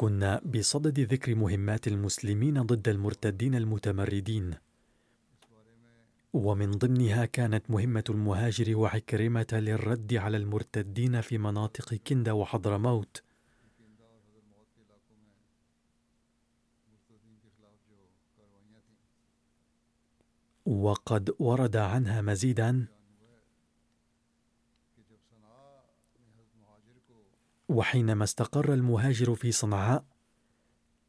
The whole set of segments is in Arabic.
كنا بصدد ذكر مهمات المسلمين ضد المرتدين المتمردين. ومن ضمنها كانت مهمة المهاجر وعكرمة للرد على المرتدين في مناطق كندة وحضرموت. وقد ورد عنها مزيدا وحينما استقر المهاجر في صنعاء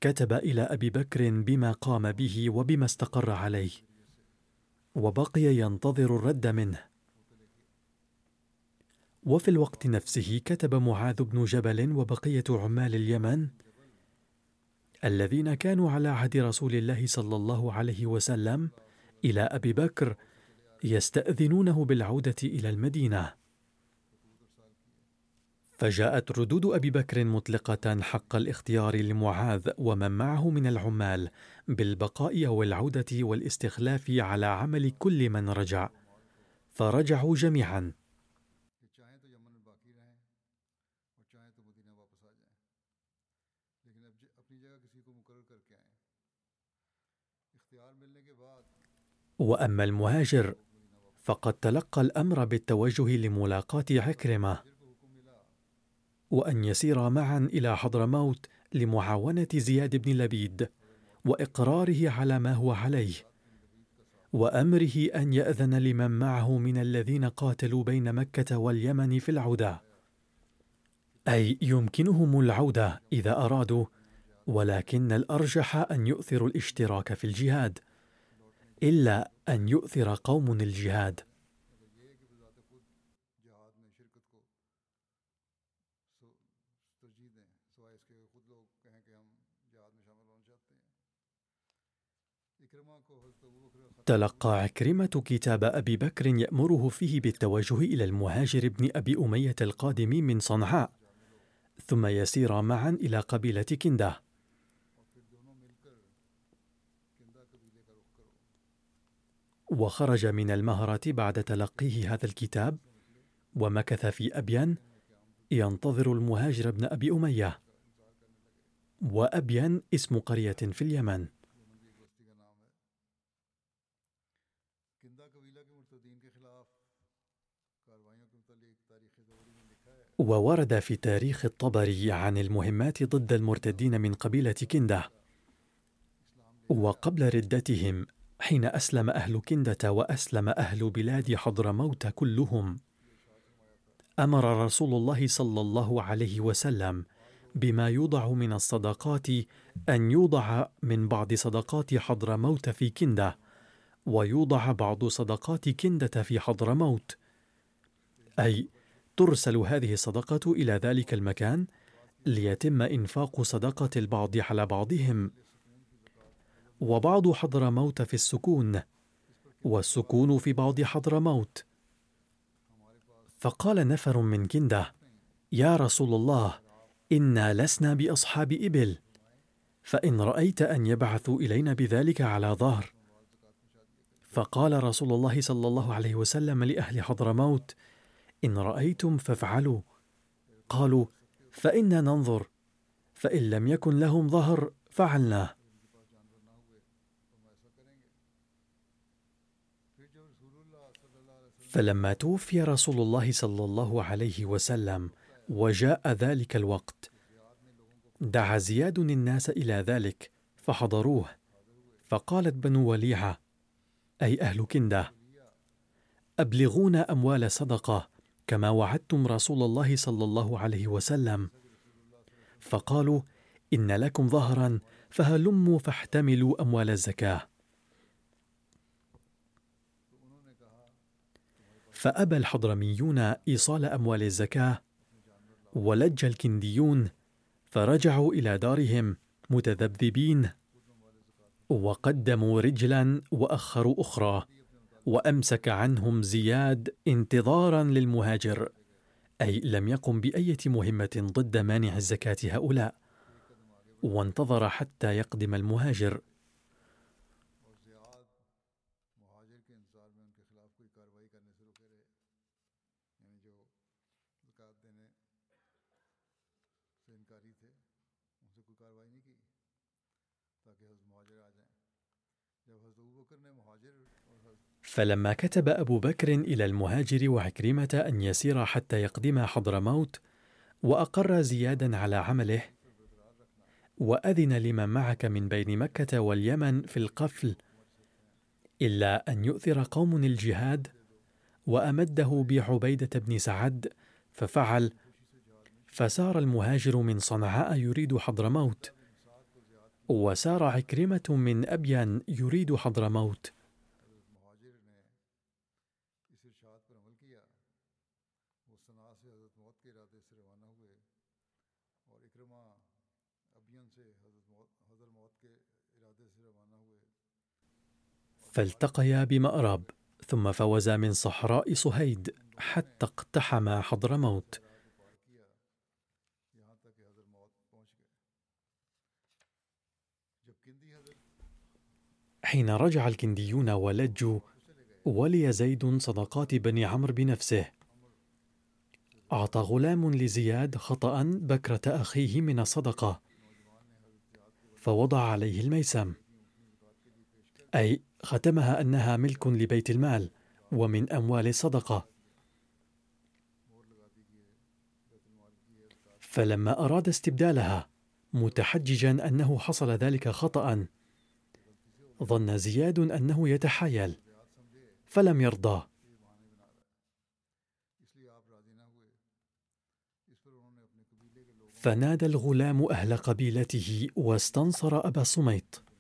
كتب إلى أبي بكر بما قام به وبما استقر عليه وبقي ينتظر الرد منه. وفي الوقت نفسه كتب معاذ بن جبل وبقية عمال اليمن الذين كانوا على عهد رسول الله صلى الله عليه وسلم إلى أبي بكر يستأذنونه بالعودة إلى المدينة. فجاءت ردود أبي بكر مطلقة حق الاختيار لمعاذ ومن معه من العمال بالبقاء أو العودة والاستخلاف على عمل كل من رجع. فرجعوا جميعا. وأما المهاجر فقد تلقى الأمر بالتوجه لملاقاة عكرمة. وأن يسيرا معا إلى حضرموت لمعاونة زياد بن لبيد وإقراره على ما هو عليه وأمره أن يأذن لمن معه من الذين قاتلوا بين مكة واليمن في العودة. أي يمكنهم العودة إذا أرادوا ولكن الأرجح أن يؤثروا الاشتراك في الجهاد إلا أن يؤثر قوم الجهاد. تلقى عكرمة كتاب أبي بكر يأمره فيه بالتوجه إلى المهاجر بن أبي أمية القادم من صنعاء ثم يسير معا إلى قبيلة كندة وخرج من المهرة بعد تلقيه هذا الكتاب ومكث في أبين ينتظر المهاجر بن أبي أمية. وأبين اسم قرية في اليمن. وورد في تاريخ الطبري عن المهمات ضد المرتدين من قبيلة كندة وقبل ردتهم حين أسلم أهل كندة وأسلم أهل بلاد حضرموت كلهم أمر رسول الله صلى الله عليه وسلم بما يوضع من الصدقات أن يوضع من بعض صدقات حضرموت في كندة ويوضع بعض صدقات كندة في حضرموت. أي ترسل هذه الصدقة إلى ذلك المكان ليتم إنفاق صدقة البعض على بعضهم. وبعض حضرموت في السكون والسكون في بعض حضرموت فقال نفر من كنده يا رسول الله إنا لسنا بأصحاب إبل فإن رأيت أن يبعثوا إلينا بذلك على ظهر. فقال رسول الله صلى الله عليه وسلم لأهل حضرموت إن رأيتم فافعلوا. قالوا فإنا ننظر. فإن لم يكن لهم ظهر فعلناه. فلما توفي رسول الله صلى الله عليه وسلم وجاء ذلك الوقت دعا زياد الناس إلى ذلك فحضروه. فقالت بنو وليعة أي أهل كنده أبلغونا أموال صدقة. كما وعدتم رسول الله صلى الله عليه وسلم. فقالوا إن لكم ظهرا فهلموا فاحتملوا أموال الزكاة. فأبى الحضرميون إيصال أموال الزكاة ولج الكنديون فرجعوا إلى دارهم متذبذبين وقدموا رجلا وأخروا أخرى. وأمسك عنهم زياد انتظارا للمهاجر أي لم يقم بايه مهمة ضد مانع الزكاة هؤلاء. وانتظر حتى يقدم المهاجر. فلما كتب أبو بكر إلى المهاجر وعكرمة أن يسير حتى يقدم حضرموت وأقر زيادا على عمله وأذن لمن معك من بين مكة واليمن في القفل إلا أن يؤثر قوم الجهاد وأمده بعبيدة بن سعد ففعل فسار المهاجر من صنعاء يريد حضرموت وسار عكرمة من أبين يريد حضرموت فالتقيا بمأرب ثم فوزا من صحراء صهيد حتى اقتحما حضرموت حين رجع الكنديون ولجوا ولي زيد صدقات بني عمرو بنفسه. أعطى غلام لزياد خطأ بكرة أخيه من الصدقة فوضع عليه الميسم. أي ختمها أنها ملك لبيت المال ومن أموال الصدقة فلما أراد استبدالها متحججا أنه حصل ذلك خطأ ظن زياد أنه يتحايل فلم يرضى. فنادى الغلام أهل قبيلته واستنصر أبا صميط.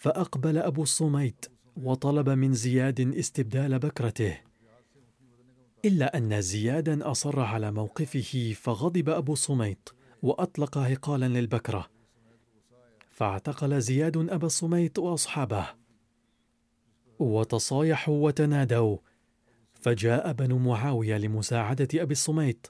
فأقبل أبو الصميت وطلب من زياد استبدال بكرته. إلا أن زيادا أصر على موقفه فغضب أبو الصميت وأطلق عقالا للبكرة. فاعتقل زياد أبا الصميت وأصحابه. وتصايحوا وتنادوا. فجاء بنو معاوية لمساعدة أبي الصميت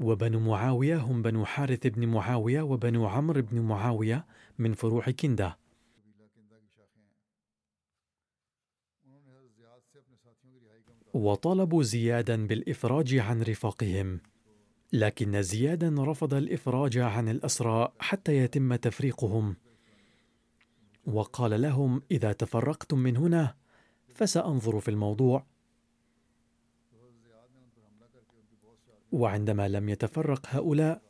وبنو معاوية هم بنو حارث بن معاوية وبنو عمرو بن معاوية من فروع كندة وطلبوا زيادا بالإفراج عن رفاقهم لكن زيادا رفض الإفراج عن الأسرى حتى يتم تفريقهم. وقال لهم إذا تفرقتم من هنا فسأنظر في الموضوع وعندما لم يتفرق هؤلاء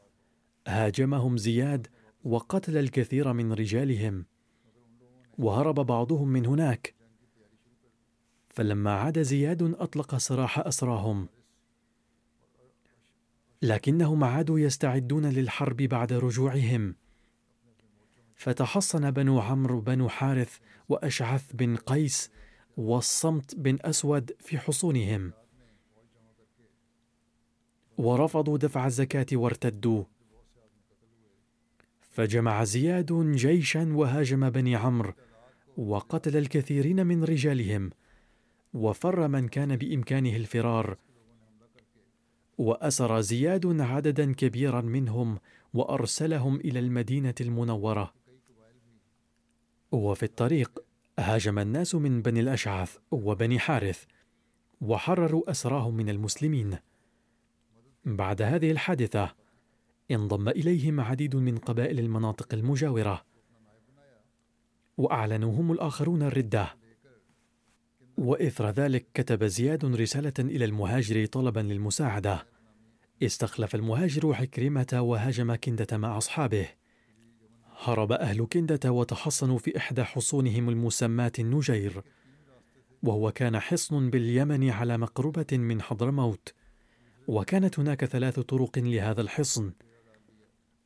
هاجمهم زياد وقتل الكثير من رجالهم وهرب بعضهم من هناك. فلما عاد زياد أطلق سراح أسراهم. لكنهم عادوا يستعدون للحرب بعد رجوعهم. فتحصن بنو عمرو بنو حارث وأشعث بن قيس والصمت بن أسود في حصونهم. ورفضوا دفع الزكاة وارتدوا. فجمع زياد جيشا وهاجم بني عمرو وقتل الكثيرين من رجالهم وفر من كان بإمكانه الفرار. وأسر زياد عددا كبيرا منهم وأرسلهم إلى المدينة المنورة. وفي الطريق هاجم الناس من بني الأشعث وبني حارث وحرروا أسراهم من المسلمين. بعد هذه الحادثة انضم إليهم عديد من قبائل المناطق المجاورة. واعلنوا هم الآخرون الردة. وإثر ذلك كتب زياد رسالة إلى المهاجر طلبا للمساعدة. استخلف المهاجر حكرمة وهاجم كندة مع أصحابه. هرب أهل كندة وتحصنوا في إحدى حصونهم المسماة النجير. وهو كان حصن باليمن على مقربة من حضرموت. وكانت هناك ثلاث طرق لهذا الحصن.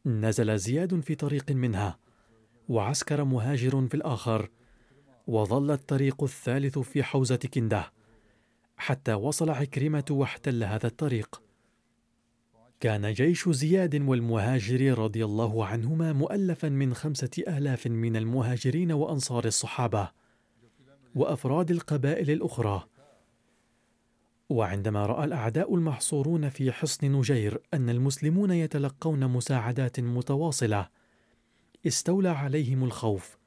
نزل زياد في طريق منها وعسكر مهاجر في الآخر وظل الطريق الثالث في حوزة كنده حتى وصل عكرمة واحتل هذا الطريق. كان جيش زياد والمهاجر رضي الله عنهما مؤلفا من خمسة آلاف من المهاجرين وأنصار الصحابة وأفراد القبائل الأخرى. وعندما رأى الأعداء المحصورون في حصن نجير أن المسلمون يتلقون مساعدات متواصلة استولى عليهم الخوف.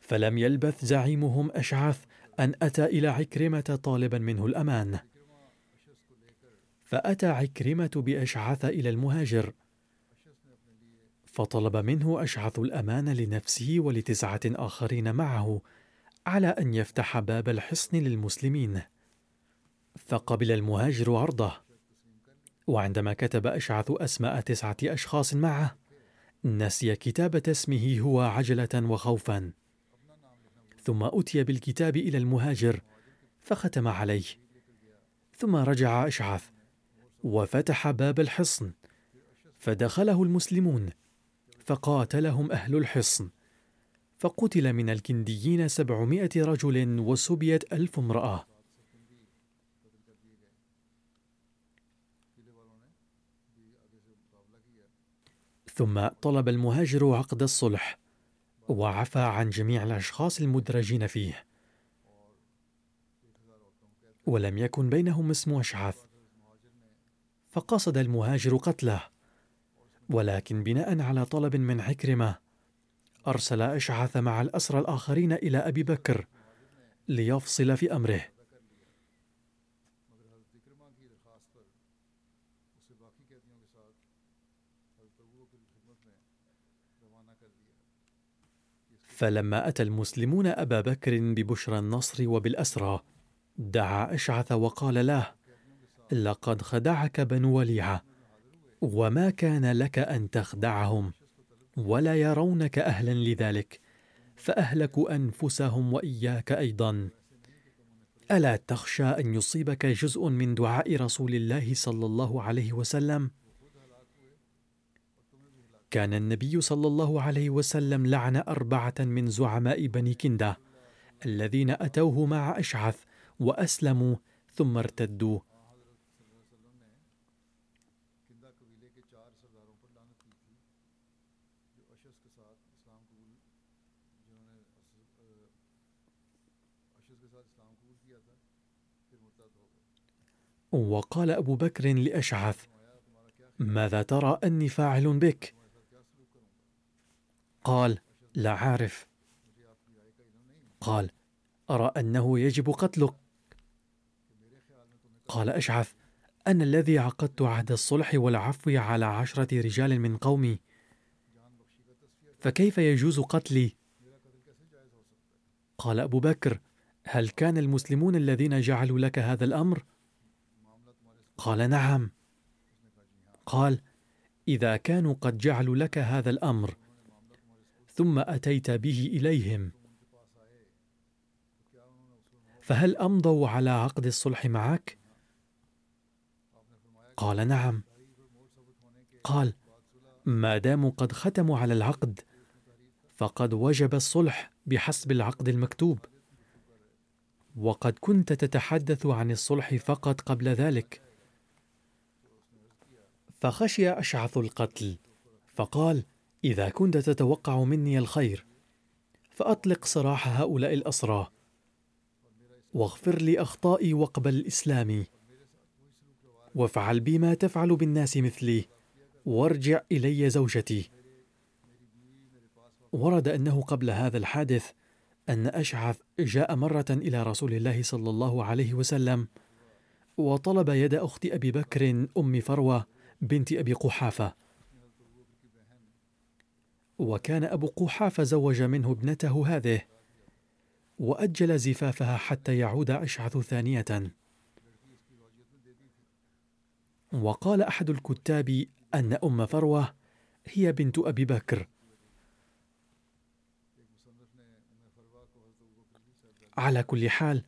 فلم يلبث زعيمهم أشعث أن أتى إلى عكرمة طالبا منه الأمان. فأتى عكرمة بأشعث إلى المهاجر فطلب منه أشعث الأمان لنفسه ولتسعة آخرين معه على أن يفتح باب الحصن للمسلمين. فقبل المهاجر عرضه. وعندما كتب أشعث أسماء تسعة أشخاص معه نسي كتابه اسمه هو عجلة وخوفا. ثم أتي بالكتاب إلى المهاجر فختم عليه. ثم رجع أشعث وفتح باب الحصن فدخله المسلمون فقاتلهم أهل الحصن. فقتل من الكنديين سبعمائة رجل وسبيت ألف امرأة. ثم طلب المهاجر عقد الصلح وعفى عن جميع الأشخاص المدرجين فيه. ولم يكن بينهم اسم أشعث فقصد المهاجر قتله. ولكن بناء على طلب من عكرمة أرسل أشعث مع الأسرى الآخرين إلى أبي بكر ليفصل في أمره. فلما أتى المسلمون أبا بكر ببشرى النصر وبالأسرى دعا أشعث وقال له لقد خدعك بنو وليعة وما كان لك أن تخدعهم ولا يرونك أهلا لذلك فأهلكوا أنفسهم وإياك أيضا ألا تخشى أن يصيبك جزء من دعاء رسول الله صلى الله عليه وسلم؟ كان النبي صلى الله عليه وسلم لعن أربعة من زعماء بني كندة الذين أتوه مع أشعث وأسلموا ثم ارتدوا وقال أبو بكر لأشعث ماذا ترى أني فاعل بك؟ قال لا عارف. قال أرى أنه يجب قتلك. قال أشعث أنا الذي عقدت عهد الصلح والعفو على عشرة رجال من قومي. فكيف يجوز قتلي؟ قال أبو بكر هل كان المسلمون الذين جعلوا لك هذا الأمر؟ قال نعم. قال إذا كانوا قد جعلوا لك هذا الأمر ثم أتيت به إليهم. فهل أمضوا على عقد الصلح معك؟ قال نعم. قال ما داموا قد ختموا على العقد فقد وجب الصلح بحسب العقد المكتوب. وقد كنت تتحدث عن الصلح فقط قبل ذلك. فخشي أشعث القتل فقال إذا كنت تتوقع مني الخير فأطلق سراح هؤلاء الأسرى. واغفر لي أخطائي واقبل إسلامي وافعل بي ما تفعل بالناس مثلي. وارجع إلي زوجتي. ورد أنه قبل هذا الحادث أن أشعث جاء مرة إلى رسول الله صلى الله عليه وسلم وطلب يد أخت أبي بكر أم فروة بنت أبي قحافة. وكان أبو قحافة زوج منه ابنته هذه وأجل زفافها حتى يعود أشعث ثانية. وقال أحد الكتاب أن أم فروة هي بنت أبي بكر. على كل حال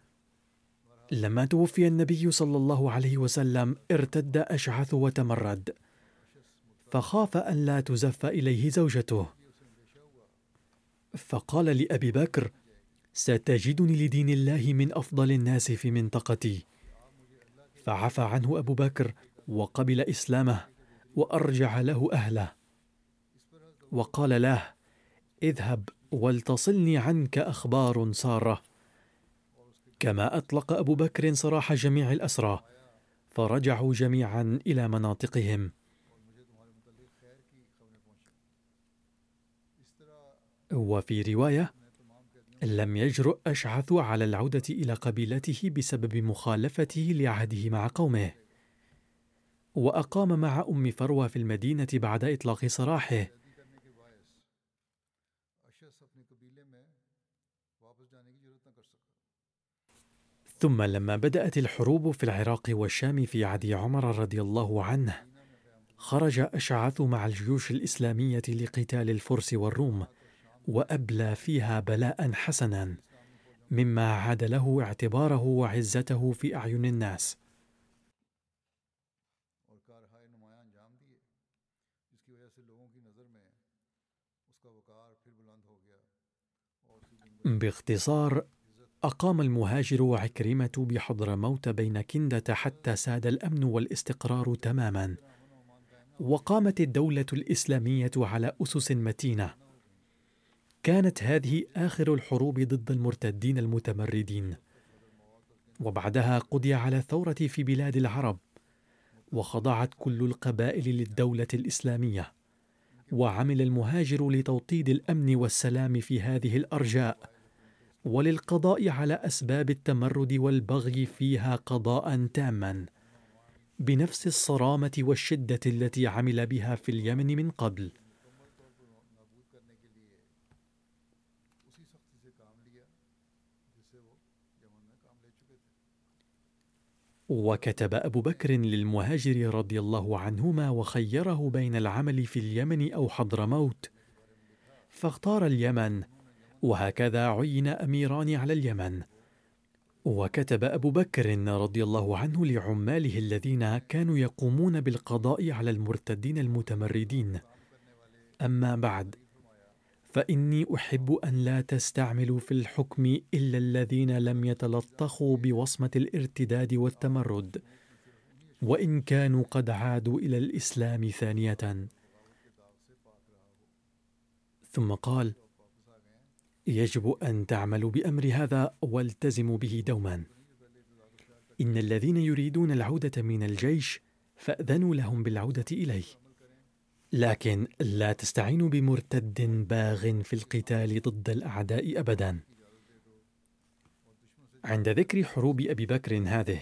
لما توفي النبي صلى الله عليه وسلم ارتد أشعث وتمرد فخاف أن لا تزف إليه زوجته. فقال لأبي بكر ستجدني لدين الله من أفضل الناس في منطقتي. فعفى عنه أبو بكر وقبل إسلامه وأرجع له أهله. وقال له اذهب ولتصلني عنك أخبار سارة. كما أطلق أبو بكر سراح جميع الأسرى فرجعوا جميعا إلى مناطقهم. وفي رواية لم يجرؤ أشعث على العودة إلى قبيلته بسبب مخالفته لعهده مع قومه. وأقام مع أم فروة في المدينة بعد إطلاق سراحه. ثم لما بدأت الحروب في العراق والشام في عهد عمر رضي الله عنه خرج أشعث مع الجيوش الإسلامية لقتال الفرس والروم. وأبلى فيها بلاء حسنا مما عاد له اعتباره وعزته في أعين الناس. باختصار أقام المهاجر وعكرمة بحضرموت بين كندة حتى ساد الأمن والاستقرار تماما وقامت الدولة الإسلامية على أسس متينة. كانت هذه آخر الحروب ضد المرتدين المتمردين. وبعدها قضي على الثورة في بلاد العرب وخضعت كل القبائل للدولة الإسلامية وعمل المهاجر لتوطيد الأمن والسلام في هذه الأرجاء وللقضاء على أسباب التمرد والبغي فيها قضاء تاما بنفس الصرامة والشدة التي عمل بها في اليمن من قبل. وكتب أبو بكر للمهاجر رضي الله عنهما وخيره بين العمل في اليمن أو حضرموت فاختار اليمن وهكذا عين أميران على اليمن. وكتب أبو بكر رضي الله عنه لعماله الذين كانوا يقومون بالقضاء على المرتدين المتمردين. أما بعد فإني أحب أن لا تستعملوا في الحكم إلا الذين لم يتلطخوا بوصمة الارتداد والتمرد. وإن كانوا قد عادوا إلى الإسلام ثانية. ثم قال يجب أن تعملوا بأمر هذا والتزموا به دوما. إن الذين يريدون العودة من الجيش فأذنوا لهم بالعودة إليه. لكن لا تستعينوا بمرتد باغ في القتال ضد الأعداء ابدا. عند ذكر حروب أبي بكر هذه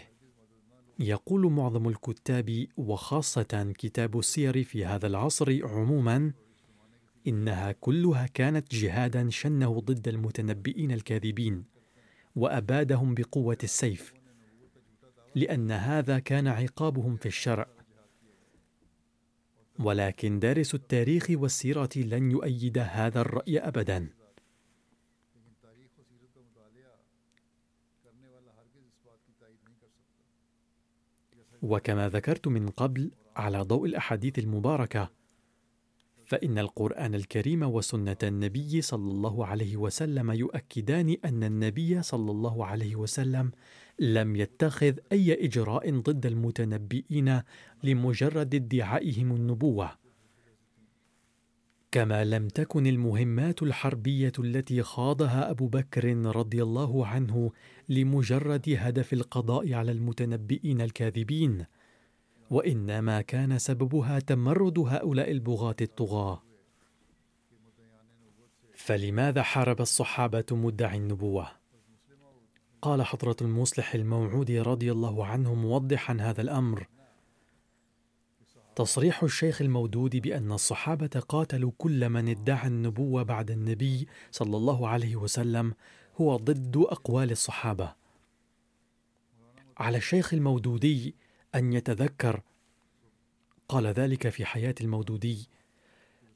يقول معظم الكتاب وخاصة كتاب السير في هذا العصر عموما إنها كلها كانت جهادا شنه ضد المتنبئين الكاذبين وأبادهم بقوة السيف لأن هذا كان عقابهم في الشرع. ولكن دارس التاريخ والسيرة لن يؤيد هذا الرأي ابدا. وكما ذكرت من قبل على ضوء الأحاديث المباركة فإن القرآن الكريم وسنة النبي صلى الله عليه وسلم يؤكدان أن النبي صلى الله عليه وسلم لم يتخذ أي إجراء ضد المتنبئين لمجرد ادعائهم النبوة. كما لم تكن المهمات الحربية التي خاضها أبو بكر رضي الله عنه لمجرد هدف القضاء على المتنبئين الكاذبين وإنما كان سببها تمرد هؤلاء البغاة الطغاة. فلماذا حارب الصحابة مدعي النبوة؟ قال حضرة المصلح الموعود رضي الله عنه موضحا هذا الأمر. تصريح الشيخ المودود بأن الصحابة قاتلوا كل من ادعى النبوة بعد النبي صلى الله عليه وسلم هو ضد أقوال الصحابة. على الشيخ المودودي أن يتذكر. قال ذلك في حياة المودودي.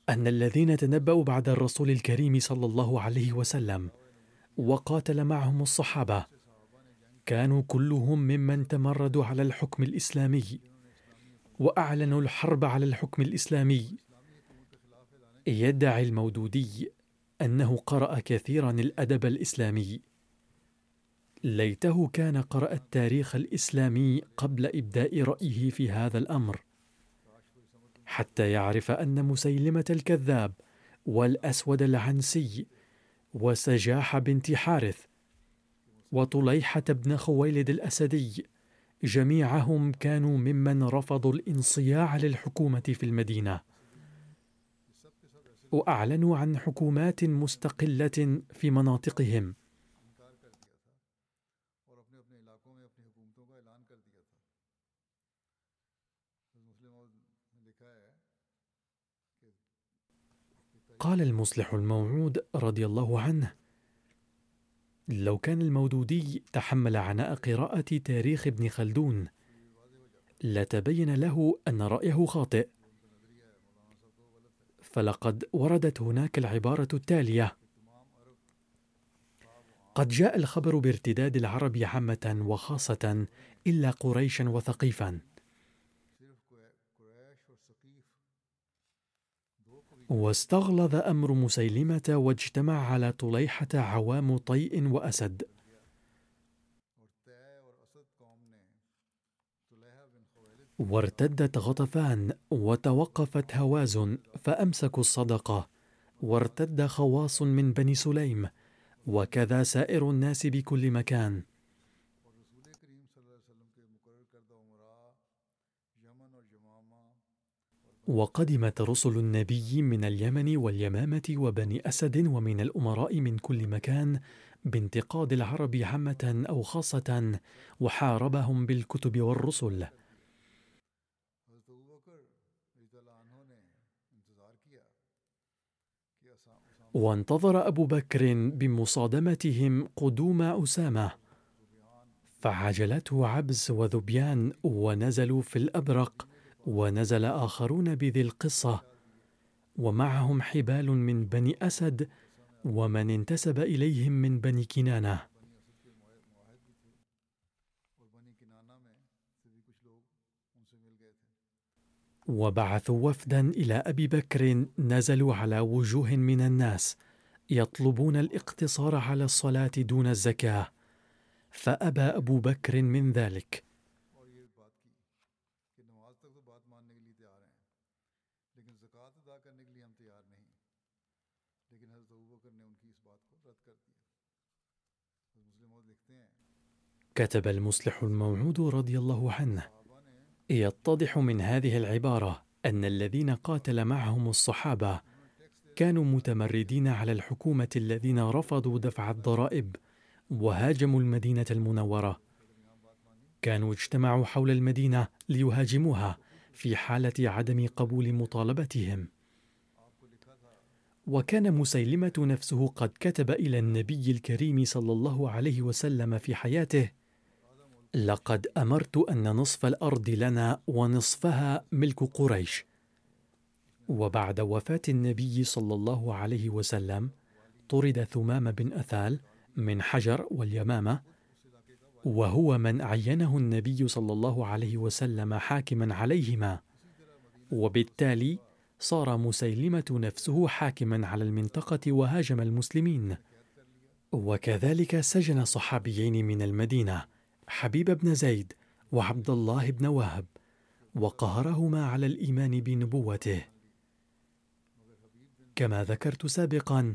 أن الذين تنبأوا بعد الرسول الكريم صلى الله عليه وسلم وقاتل معهم الصحابة كانوا كلهم ممن تمردوا على الحكم الإسلامي وأعلنوا الحرب على الحكم الإسلامي. يدعي المودودي أنه قرأ كثيرا الأدب الإسلامي. ليته كان قرأ التاريخ الإسلامي قبل إبداء رأيه في هذا الأمر حتى يعرف أن مسيلمة الكذاب والأسود العنسي وسجاح بنت حارث وطليحة بن خويلد الأسدي جميعهم كانوا ممن رفضوا الانصياع للحكومة في المدينة. وأعلنوا عن حكومات مستقلة في مناطقهم. قال المصلح الموعود رضي الله عنه. لو كان المودودي تحمل عناء قراءة تاريخ ابن خلدون لتبين له أن رأيه خاطئ. فلقد وردت هناك العبارة التالية. قد جاء الخبر بارتداد العرب عامة وخاصة إلا قريشا وثقيفا. واستغلظ أمر مسيلمة واجتمع على طليحة عوام طيء وأسد. وارتدت غطفان وتوقفت هوازن فأمسكوا الصدقة. وارتد خواص من بني سليم. وكذا سائر الناس بكل مكان. وقدمت رسل النبي من اليمن واليمامة وبني أسد ومن الأمراء من كل مكان بانتقاد العرب عامة أو خاصة وحاربهم بالكتب والرسل. وانتظر أبو بكر بمصادمتهم قدوم أسامة فعجلته عبس وذبيان ونزلوا في الأبرق ونزل آخرون بذي القصة ومعهم حبال من بني أسد ومن انتسب إليهم من بني كنانة. وبعثوا وفدا إلى أبي بكر نزلوا على وجوه من الناس يطلبون الاقتصار على الصلاة دون الزكاة فأبى أبو بكر من ذلك. كتب المصلح الموعود رضي الله عنه. يتضح من هذه العبارة أن الذين قاتل معهم الصحابة كانوا متمردين على الحكومة الذين رفضوا دفع الضرائب وهاجموا المدينة المنورة. كانوا اجتمعوا حول المدينة ليهاجموها في حالة عدم قبول مطالبتهم. وكان مسيلمة نفسه قد كتب إلى النبي الكريم صلى الله عليه وسلم في حياته لقد أمرت أن نصف الأرض لنا ونصفها ملك قريش. وبعد وفاة النبي صلى الله عليه وسلم طرد ثمام بن أثال من حجر واليمامة وهو من عينه النبي صلى الله عليه وسلم حاكما عليهما. وبالتالي صار مسيلمة نفسه حاكما على المنطقة وهاجم المسلمين. وكذلك سجن صحابيين من المدينة. حبيب بن زيد وعبد الله بن وهب وقهرهما على الإيمان بنبوته. كما ذكرت سابقا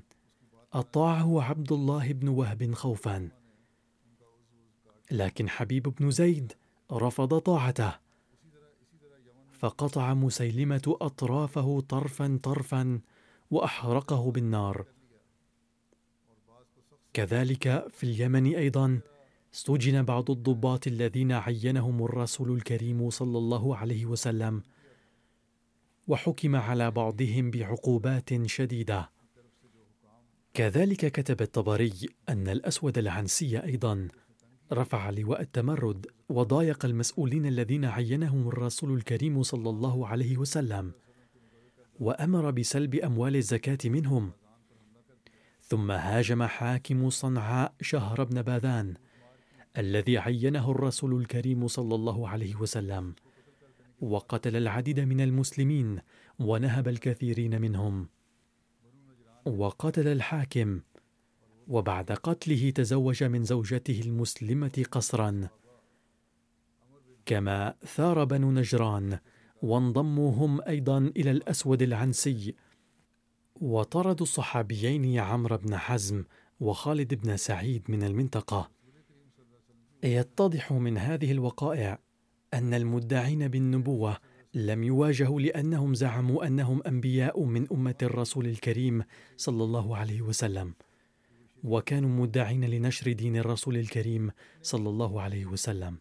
أطاعه عبد الله بن وهب خوفا. لكن حبيب بن زيد رفض طاعته فقطع مسيلمة أطرافه طرفا طرفا وأحرقه بالنار. كذلك في اليمن أيضا استجن بعض الضباط الذين عينهم الرسول الكريم صلى الله عليه وسلم وحكم على بعضهم بعقوبات شديدة. كذلك كتب الطبري أن الأسود العنسي أيضا رفع لواء التمرد وضايق المسؤولين الذين عينهم الرسول الكريم صلى الله عليه وسلم وأمر بسلب أموال الزكاة منهم. ثم هاجم حاكم صنعاء شهر بن باذان الذي عينه الرسول الكريم صلى الله عليه وسلم وقتل العديد من المسلمين ونهب الكثيرين منهم. وقتل الحاكم وبعد قتله تزوج من زوجته المسلمة قصرا. كما ثار بنو نجران وانضموا هم أيضا إلى الأسود العنسي. وطردوا الصحابيين عمرو بن حزم وخالد بن سعيد من المنطقة. يتضح من هذه الوقائع أن المدعين بالنبوة لم يواجهوا لأنهم زعموا أنهم أنبياء من أمة الرسول الكريم صلى الله عليه وسلم وكانوا مدعين لنشر دين الرسول الكريم صلى الله عليه وسلم.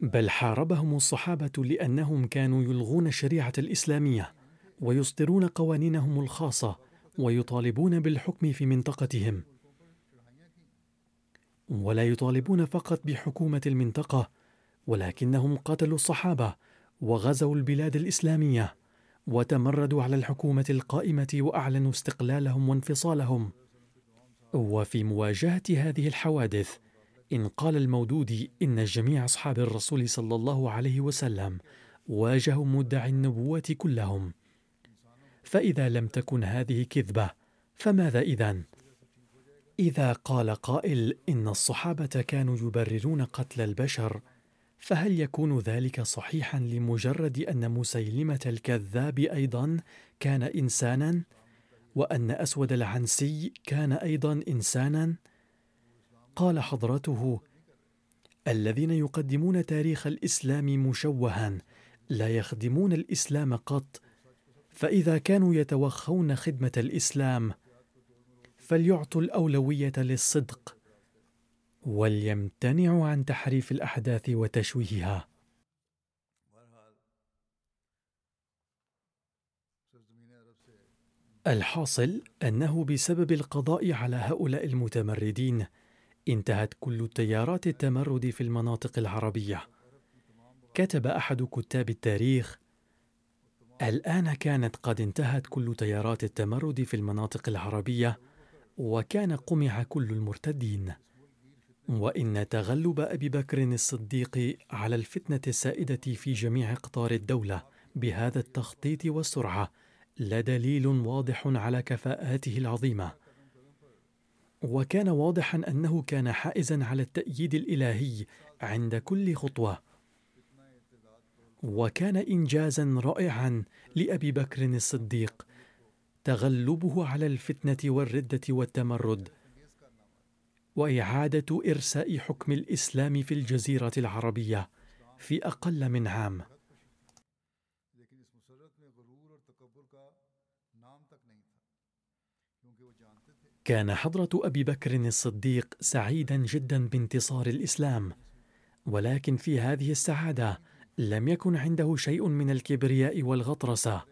بل حاربهم الصحابة لأنهم كانوا يلغون الشريعة الإسلامية ويصدرون قوانينهم الخاصة ويطالبون بالحكم في منطقتهم. ولا يطالبون فقط بحكومة المنطقة ولكنهم قتلوا الصحابة وغزوا البلاد الإسلامية وتمردوا على الحكومة القائمة وأعلنوا استقلالهم وانفصالهم. وفي مواجهة هذه الحوادث إن قال المودودي إن جميع أصحاب الرسول صلى الله عليه وسلم واجهوا مدعي النبوة كلهم. فإذا لم تكن هذه كذبة فماذا إذن؟ إذا قال قائل إن الصحابة كانوا يبررون قتل البشر فهل يكون ذلك صحيحا لمجرد أن مسيلمة الكذاب أيضا كان انسانا؟ وأن أسود العنسي كان أيضا انسانا؟ قال حضرته الذين يقدمون تاريخ الإسلام مشوها لا يخدمون الإسلام قط فإذا كانوا يتوخون خدمة الإسلام فليعطوا الأولوية للصدق وليمتنعوا عن تحريف الأحداث وتشويهها. الحاصل أنه بسبب القضاء على هؤلاء المتمردين انتهت كل تيارات التمرد في المناطق العربية. كتب أحد كتاب التاريخ الآن كانت قد انتهت كل تيارات التمرد في المناطق العربية وكان قمع كل المرتدين. وإن تغلب أبي بكر الصديق على الفتنة السائدة في جميع اقطار الدولة بهذا التخطيط والسرعة لدليل واضح على كفاءاته العظيمة. وكان واضحا أنه كان حائزا على التأييد الإلهي عند كل خطوة. وكان انجازا رائعا لأبي بكر الصديق تغلبه على الفتنة والردة والتمرد. وإعادة إرساء حكم الإسلام في الجزيرة العربية في أقل من عام. كان حضرة أبي بكر الصديق سعيدا جدا بانتصار الإسلام. ولكن في هذه السعادة لم يكن عنده شيء من الكبرياء والغطرسة.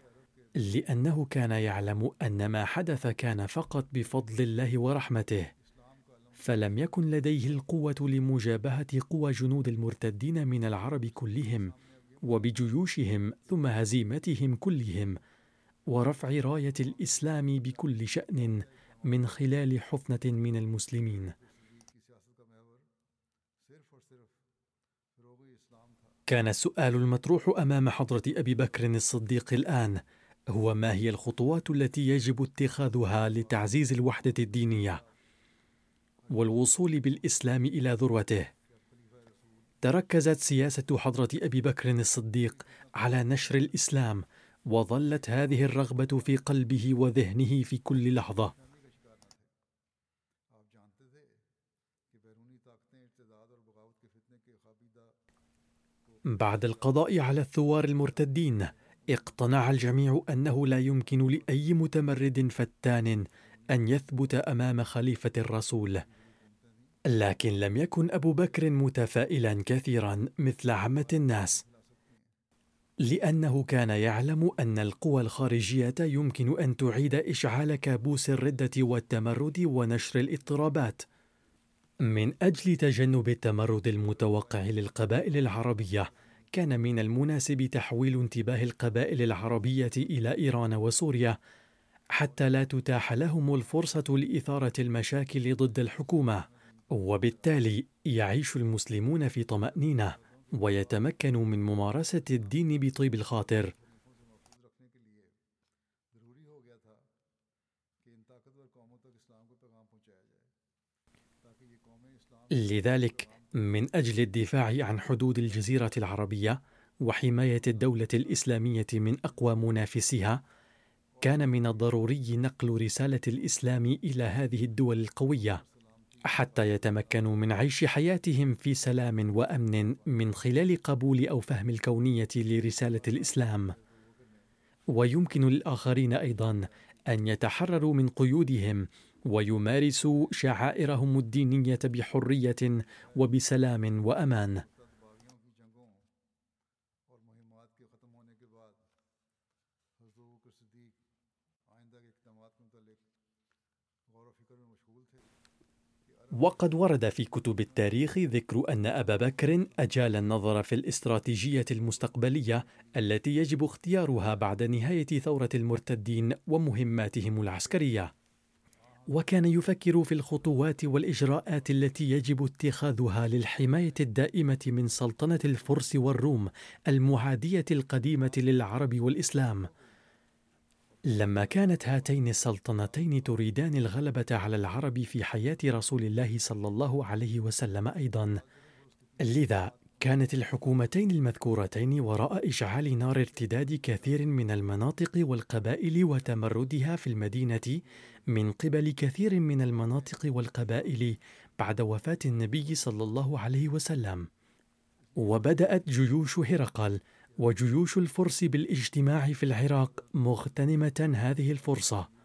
لأنه كان يعلم أن ما حدث كان فقط بفضل الله ورحمته فلم يكن لديه القوة لمجابهة قوى جنود المرتدين من العرب كلهم وبجيوشهم ثم هزيمتهم كلهم ورفع راية الإسلام بكل شأن من خلال حفنة من المسلمين. كان السؤال المطروح أمام حضرة أبي بكر الصديق الآن هو ما هي الخطوات التي يجب اتخاذها لتعزيز الوحدة الدينية والوصول بالإسلام إلى ذروته؟ تركزت سياسة حضرة أبي بكر الصديق على نشر الإسلام وظلت هذه الرغبة في قلبه وذهنه في كل لحظة. بعد القضاء على الثوار المرتدين اقتنع الجميع أنه لا يمكن لأي متمرد فتان أن يثبت أمام خليفة الرسول. لكن لم يكن أبو بكر متفائلا كثيرا مثل عامة الناس لأنه كان يعلم أن القوى الخارجية يمكن أن تعيد إشعال كابوس الردة والتمرد ونشر الاضطرابات. من أجل تجنب التمرد المتوقع للقبائل العربية كان من المناسب تحويل انتباه القبائل العربية إلى إيران وسوريا حتى لا تتاح لهم الفرصة لإثارة المشاكل ضد الحكومة. وبالتالي يعيش المسلمون في طمأنينة ويتمكنوا من ممارسة الدين بطيب الخاطر. لذلك من أجل الدفاع عن حدود الجزيرة العربية وحماية الدولة الإسلامية من أقوى منافسيها كان من الضروري نقل رسالة الإسلام إلى هذه الدول القوية حتى يتمكنوا من عيش حياتهم في سلام وأمن من خلال قبول أو فهم الكونية لرسالة الإسلام. ويمكن للاخرين أيضا أن يتحرروا من قيودهم ويمارسوا شعائرهم الدينية بحرية وبسلام وأمان. وقد ورد في كتب التاريخ ذكر أن أبا بكر أجال النظر في الاستراتيجية المستقبلية التي يجب اختيارها بعد نهاية ثورة المرتدين ومهماتهم العسكرية. وكان يفكر في الخطوات والإجراءات التي يجب اتخاذها للحماية الدائمة من سلطنة الفرس والروم المعادية القديمة للعرب والإسلام. لما كانت هاتين السلطنتين تريدان الغلبة على العرب في حياة رسول الله صلى الله عليه وسلم أيضا. لذا كانت الحكومتين المذكورتين وراء إشعال نار ارتداد كثير من المناطق والقبائل وتمردها في المدينة من قبل كثير من المناطق والقبائل بعد وفاة النبي صلى الله عليه وسلم. وبدأت جيوش هرقل وجيوش الفرس بالإجتماع في العراق مغتنمة هذه الفرصة.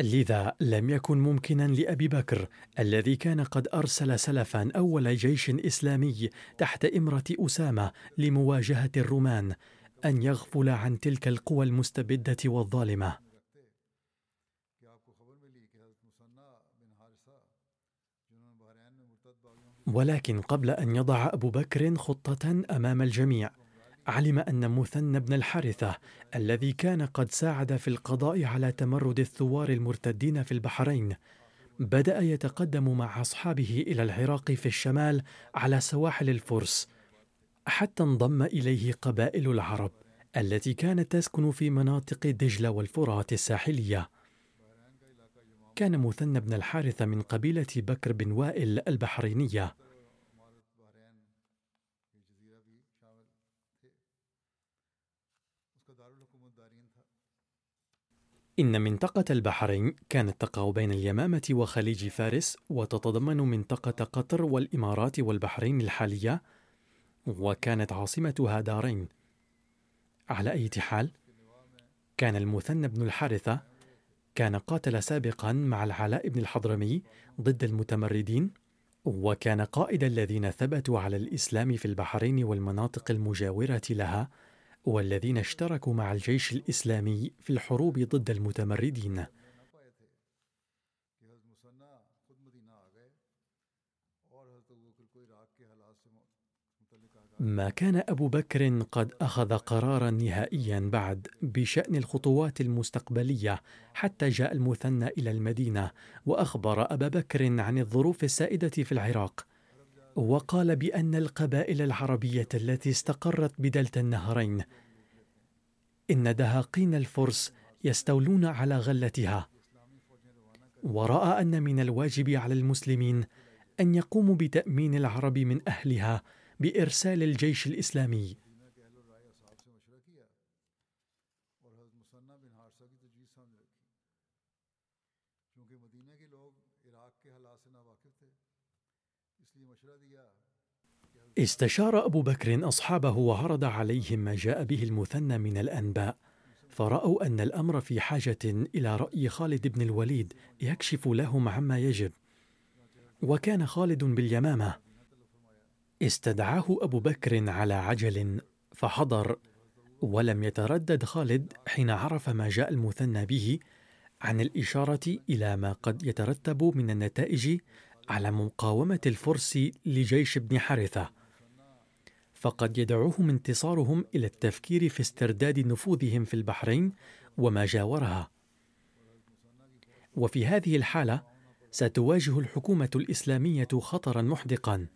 لذا لم يكن ممكنا لأبي بكر الذي كان قد أرسل سلفا أول جيش إسلامي تحت إمرة أسامة لمواجهة الرومان أن يغفل عن تلك القوى المستبدة والظالمة. ولكن قبل أن يضع أبو بكر خطة أمام الجميع علم أن مثنى بن الحارثة الذي كان قد ساعد في القضاء على تمرد الثوار المرتدين في البحرين بدأ يتقدم مع أصحابه إلى العراق في الشمال على سواحل الفرس حتى انضم إليه قبائل العرب التي كانت تسكن في مناطق دجله والفرات الساحلية. كان مثنى بن الحارث من قبيلة بكر بن وائل البحرينية. إن منطقة البحرين كانت تقع بين اليمامة وخليج فارس وتتضمن منطقة قطر والإمارات والبحرين الحالية وكانت عاصمتها دارين. على أي حال كان المثنى بن الحارثة كان قاتل سابقا مع العلاء بن الحضرمي ضد المتمردين وكان قائد الذين ثبتوا على الإسلام في البحرين والمناطق المجاورة لها والذين اشتركوا مع الجيش الإسلامي في الحروب ضد المتمردين. ما كان أبو بكر قد أخذ قرارا نهائيا بعد بشأن الخطوات المستقبلية حتى جاء المثنى إلى المدينة وأخبر أبا بكر عن الظروف السائدة في العراق. وقال بأن القبائل العربية التي استقرت بدلتا النهرين إن دهاقين الفرس يستولون على غلتها ورأى أن من الواجب على المسلمين أن يقوموا بتأمين العرب من أهلها بإرسال الجيش الإسلامي. استشار أبو بكر أصحابه وعرض عليهم ما جاء به المثنى من الأنباء فرأوا أن الأمر في حاجة إلى رأي خالد بن الوليد يكشف لهم عما يجب. وكان خالد باليمامة. استدعاه أبو بكر على عجل فحضر ولم يتردد خالد حين عرف ما جاء المثنى به عن الإشارة إلى ما قد يترتب من النتائج على مقاومة الفرس لجيش ابن حارثة. فقد يدعوهم انتصارهم إلى التفكير في استرداد نفوذهم في البحرين وما جاورها. وفي هذه الحالة ستواجه الحكومة الإسلامية خطرا محدقا.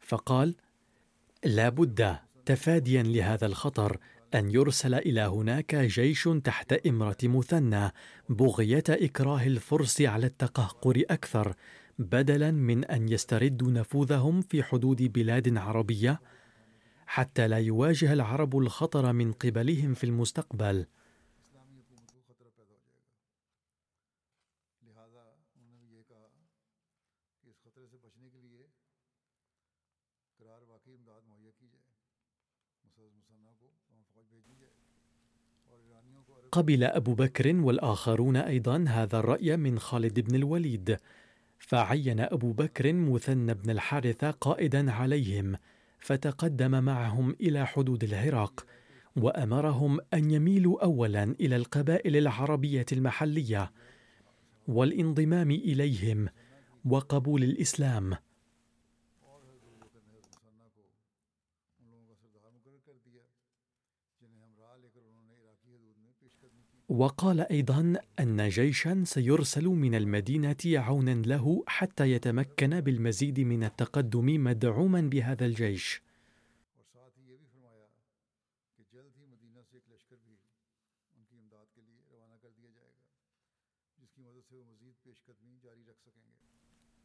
فقال لا بد تفاديا لهذا الخطر أن يرسل إلى هناك جيش تحت إمرة مثنى بغية إكراه الفرس على التقهقر أكثر بدلا من أن يستردوا نفوذهم في حدود بلاد عربية حتى لا يواجه العرب الخطر من قبلهم في المستقبل. قبل أبو بكر والآخرون أيضا هذا الرأي من خالد بن الوليد فعين أبو بكر مثنى بن الحارثه قائدا عليهم. فتقدم معهم إلى حدود العراق وأمرهم أن يميلوا اولا إلى القبائل العربية المحلية والانضمام إليهم وقبول الإسلام. وقال أيضا أن جيشا سيرسل من المدينة عونا له حتى يتمكن بالمزيد من التقدم مدعوما بهذا الجيش.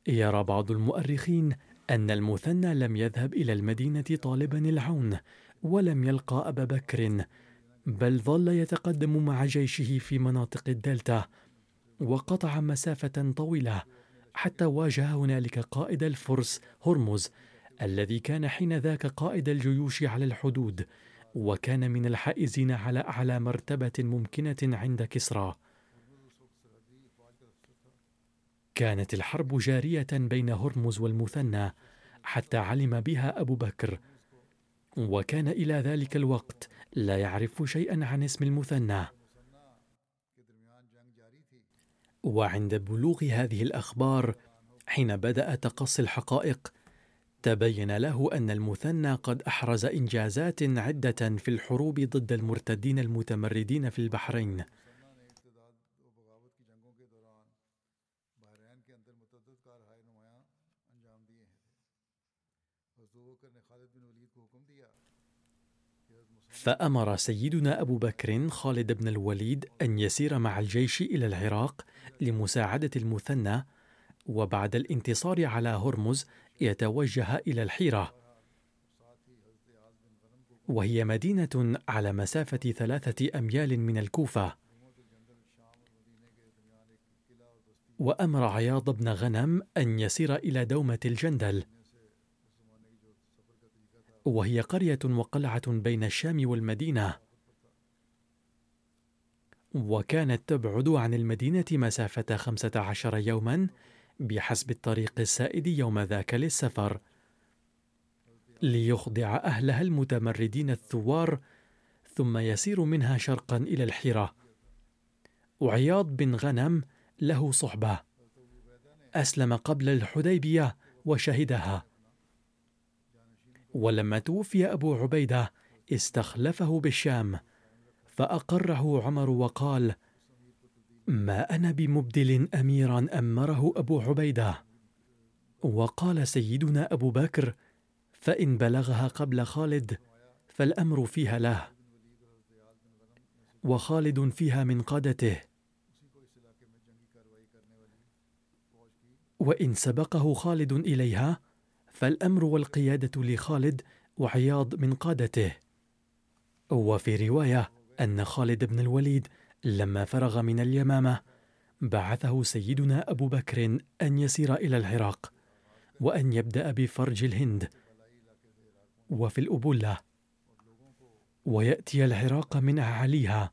يرى بعض المؤرخين أن المثنى لم يذهب إلى المدينة طالبا العون ولم يلقى أبا بكر بل ظل يتقدم مع جيشه في مناطق الدلتا وقطع مسافة طويلة حتى واجه هنالك قائد الفرس هرمز الذي كان حينذاك قائد الجيوش على الحدود وكان من الحائزين على أعلى مرتبة ممكنة عند كسرى. كانت الحرب جارية بين هرمز والمثنى حتى علم بها أبو بكر وكان إلى ذلك الوقت لا يعرف شيئا عن اسم المثنى. وعند بلوغ هذه الأخبار حين بدأ تقصي الحقائق تبين له أن المثنى قد أحرز إنجازات عدة في الحروب ضد المرتدين المتمردين في البحرين. فأمر سيدنا أبو بكر خالد بن الوليد أن يسير مع الجيش إلى العراق لمساعدة المثنى وبعد الانتصار على هرمز يتوجه إلى الحيرة. وهي مدينة على مسافة ثلاثة أميال من الكوفة. وأمر عياض بن غنم أن يسير إلى دومة الجندل. وهي قرية وقلعة بين الشام والمدينة. وكانت تبعد عن المدينة مسافة خمسة عشر يوما بحسب الطريق السائد يوم ذاك للسفر ليخضع أهلها المتمردين الثوار ثم يسير منها شرقا إلى الحيرة. وعياض بن غنم له صحبة أسلم قبل الحديبية وشهدها. ولما توفي أبو عبيدة استخلفه بالشام فأقره عمر وقال ما أنا بمبدل أميرا أمره أبو عبيدة. وقال سيدنا أبو بكر فإن بلغها قبل خالد فالأمر فيها له. وخالد فيها من قادته. وإن سبقه خالد إليها فالأمر والقيادة لخالد وعياض من قادته. وفي رواية أن خالد بن الوليد لما فرغ من اليمامة بعثه سيدنا أبو بكر أن يسير إلى العراق وأن يبدأ بفرج الهند وفي الأبلة. ويأتي العراق من أعاليها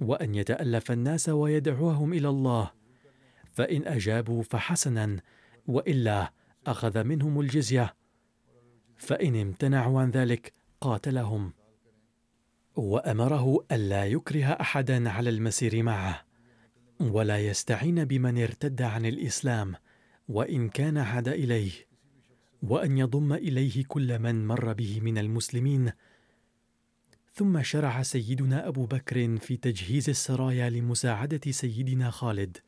وأن يتألف الناس ويدعوهم إلى الله فإن أجابوا فحسنا وإلا أخذ منهم الجزية. فإن امتنعوا عن ذلك قاتلهم. وأمره ألا يكره أحدا على المسير معه. ولا يستعين بمن ارتد عن الإسلام وإن كان عاد إليه. وأن يضم إليه كل من مر به من المسلمين. ثم شرع سيدنا أبو بكر في تجهيز السرايا لمساعدة سيدنا خالد.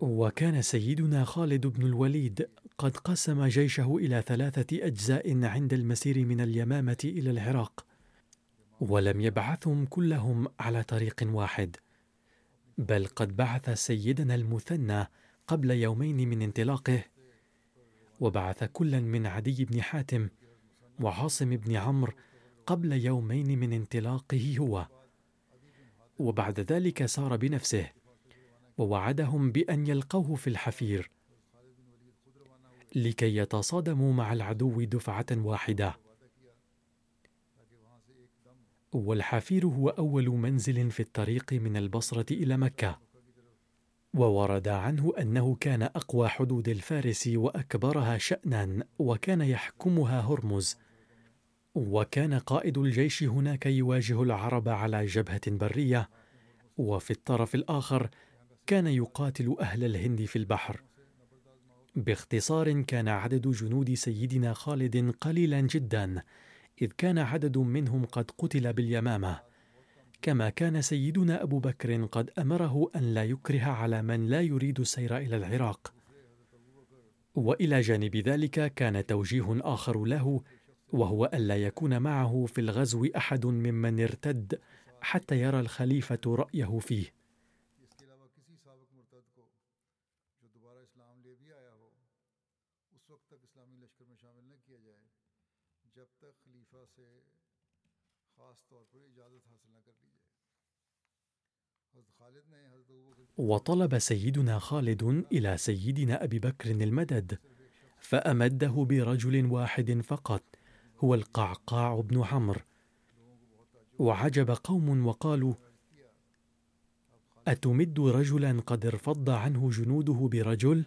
وكان سيدنا خالد بن الوليد قد قسم جيشه إلى ثلاثة أجزاء عند المسير من اليمامة إلى العراق ولم يبعثهم كلهم على طريق واحد بل قد بعث سيدنا المثنى قبل يومين من انطلاقه وبعث كلا من عدي بن حاتم وعاصم بن عمرو قبل يومين من انطلاقه هو وبعد ذلك سار بنفسه. ووعدهم بأن يلقوه في الحفير لكي يتصادموا مع العدو دفعة واحدة. والحفير هو أول منزل في الطريق من البصرة إلى مكة وورد عنه أنه كان أقوى حدود الفارس وأكبرها شانا وكان يحكمها هرمز. وكان قائد الجيش هناك يواجه العرب على جبهة برية وفي الطرف الآخر كان يقاتل أهل الهند في البحر. باختصار كان عدد جنود سيدنا خالد قليلا جدا إذ كان عدد منهم قد قتل باليمامة. كما كان سيدنا أبو بكر قد أمره أن لا يكره على من لا يريد السير إلى العراق. وإلى جانب ذلك كان توجيه آخر له وهو الا يكون معه في الغزو أحد ممن ارتد حتى يرى الخليفة رأيه فيه. وطلب سيدنا خالد إلى سيدنا أبي بكر المدد فأمده برجل واحد فقط هو القعقاع بن عمرو. وعجب قوم وقالوا أتمد رجلا قد ارفض عنه جنوده برجل؟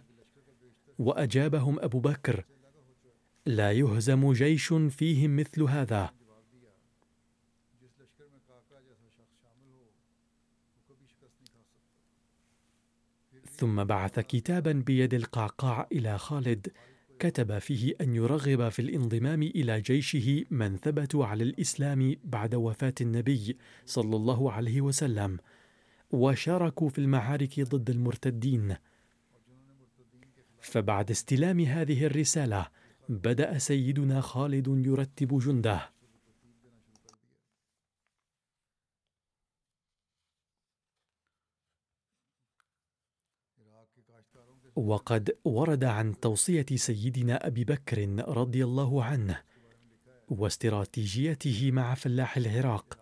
وأجابهم أبو بكر لا يهزم جيش فيهم مثل هذا. ثم بعث كتابا بيد القعقاع إلى خالد. كتب فيه أن يرغب في الانضمام إلى جيشه من ثبتوا على الإسلام بعد وفاة النبي صلى الله عليه وسلم وشاركوا في المعارك ضد المرتدين. فبعد استلام هذه الرسالة بدأ سيدنا خالد يرتب جنده. وقد ورد عن توصية سيدنا أبي بكر رضي الله عنه واستراتيجيته مع فلاح العراق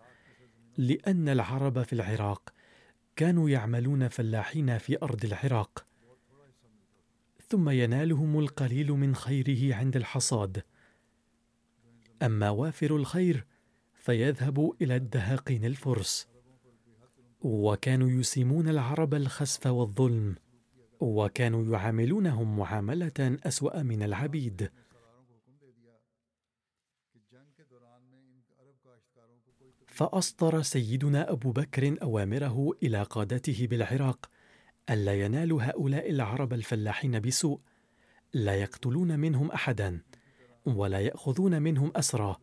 لأن العرب في العراق كانوا يعملون فلاحين في أرض العراق. ثم ينالهم القليل من خيره عند الحصاد. أما وافر الخير فيذهب إلى الدهاقين الفرس. وكانوا يسيمون العرب الخسف والظلم. وكانوا يعاملونهم معاملة أسوأ من العبيد. فأصدر سيدنا أبو بكر أوامره إلى قادته بالعراق. ألا ينالوا هؤلاء العرب الفلاحين بسوء؟ لا يقتلون منهم أحدا ولا يأخذون منهم اسرى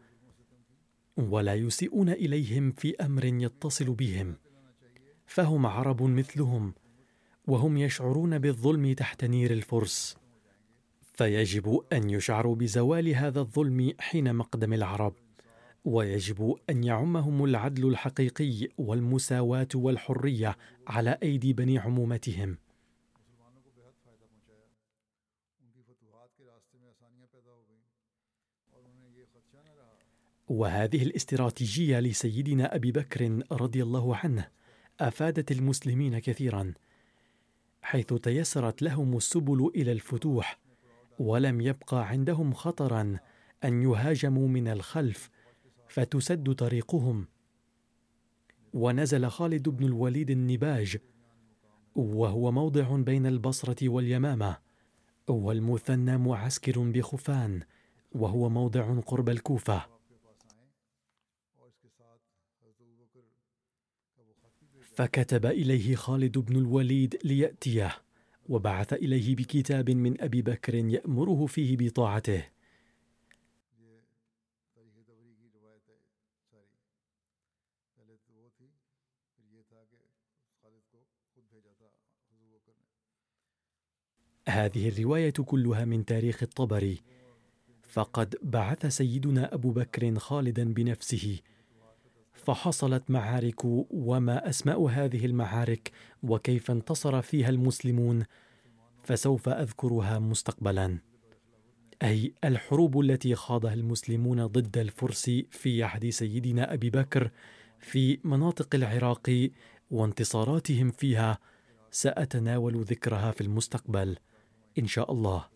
ولا يسيئون إليهم في أمر يتصل بهم. فهم عرب مثلهم وهم يشعرون بالظلم تحت نير الفرس. فيجب أن يشعروا بزوال هذا الظلم حين مقدم العرب ويجب أن يعمهم العدل الحقيقي والمساواة والحرية على أيدي بني عمومتهم. وهذه الاستراتيجية لسيدنا أبي بكر رضي الله عنه أفادت المسلمين كثيرا. حيث تيسرت لهم السبل إلى الفتوح ولم يبق عندهم خطرا أن يهاجموا من الخلف فتسد طريقهم. ونزل خالد بن الوليد النباج وهو موضع بين البصرة واليمامة والمثنى معسكر بخفان وهو موضع قرب الكوفة. فكتب إليه خالد بن الوليد ليأتيه وبعث إليه بكتاب من أبي بكر يأمره فيه بطاعته. هذه الرواية كلها من تاريخ الطبري. فقد بعث سيدنا أبو بكر خالدا بنفسه فحصلت معارك وما أسماء هذه المعارك وكيف انتصر فيها المسلمون فسوف أذكرها مستقبلا. أي الحروب التي خاضها المسلمون ضد الفرس في عهد سيدنا أبي بكر في مناطق العراق وانتصاراتهم فيها سأتناول ذكرها في المستقبل إن شاء الله.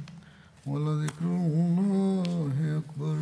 ولذكر الله أكبر.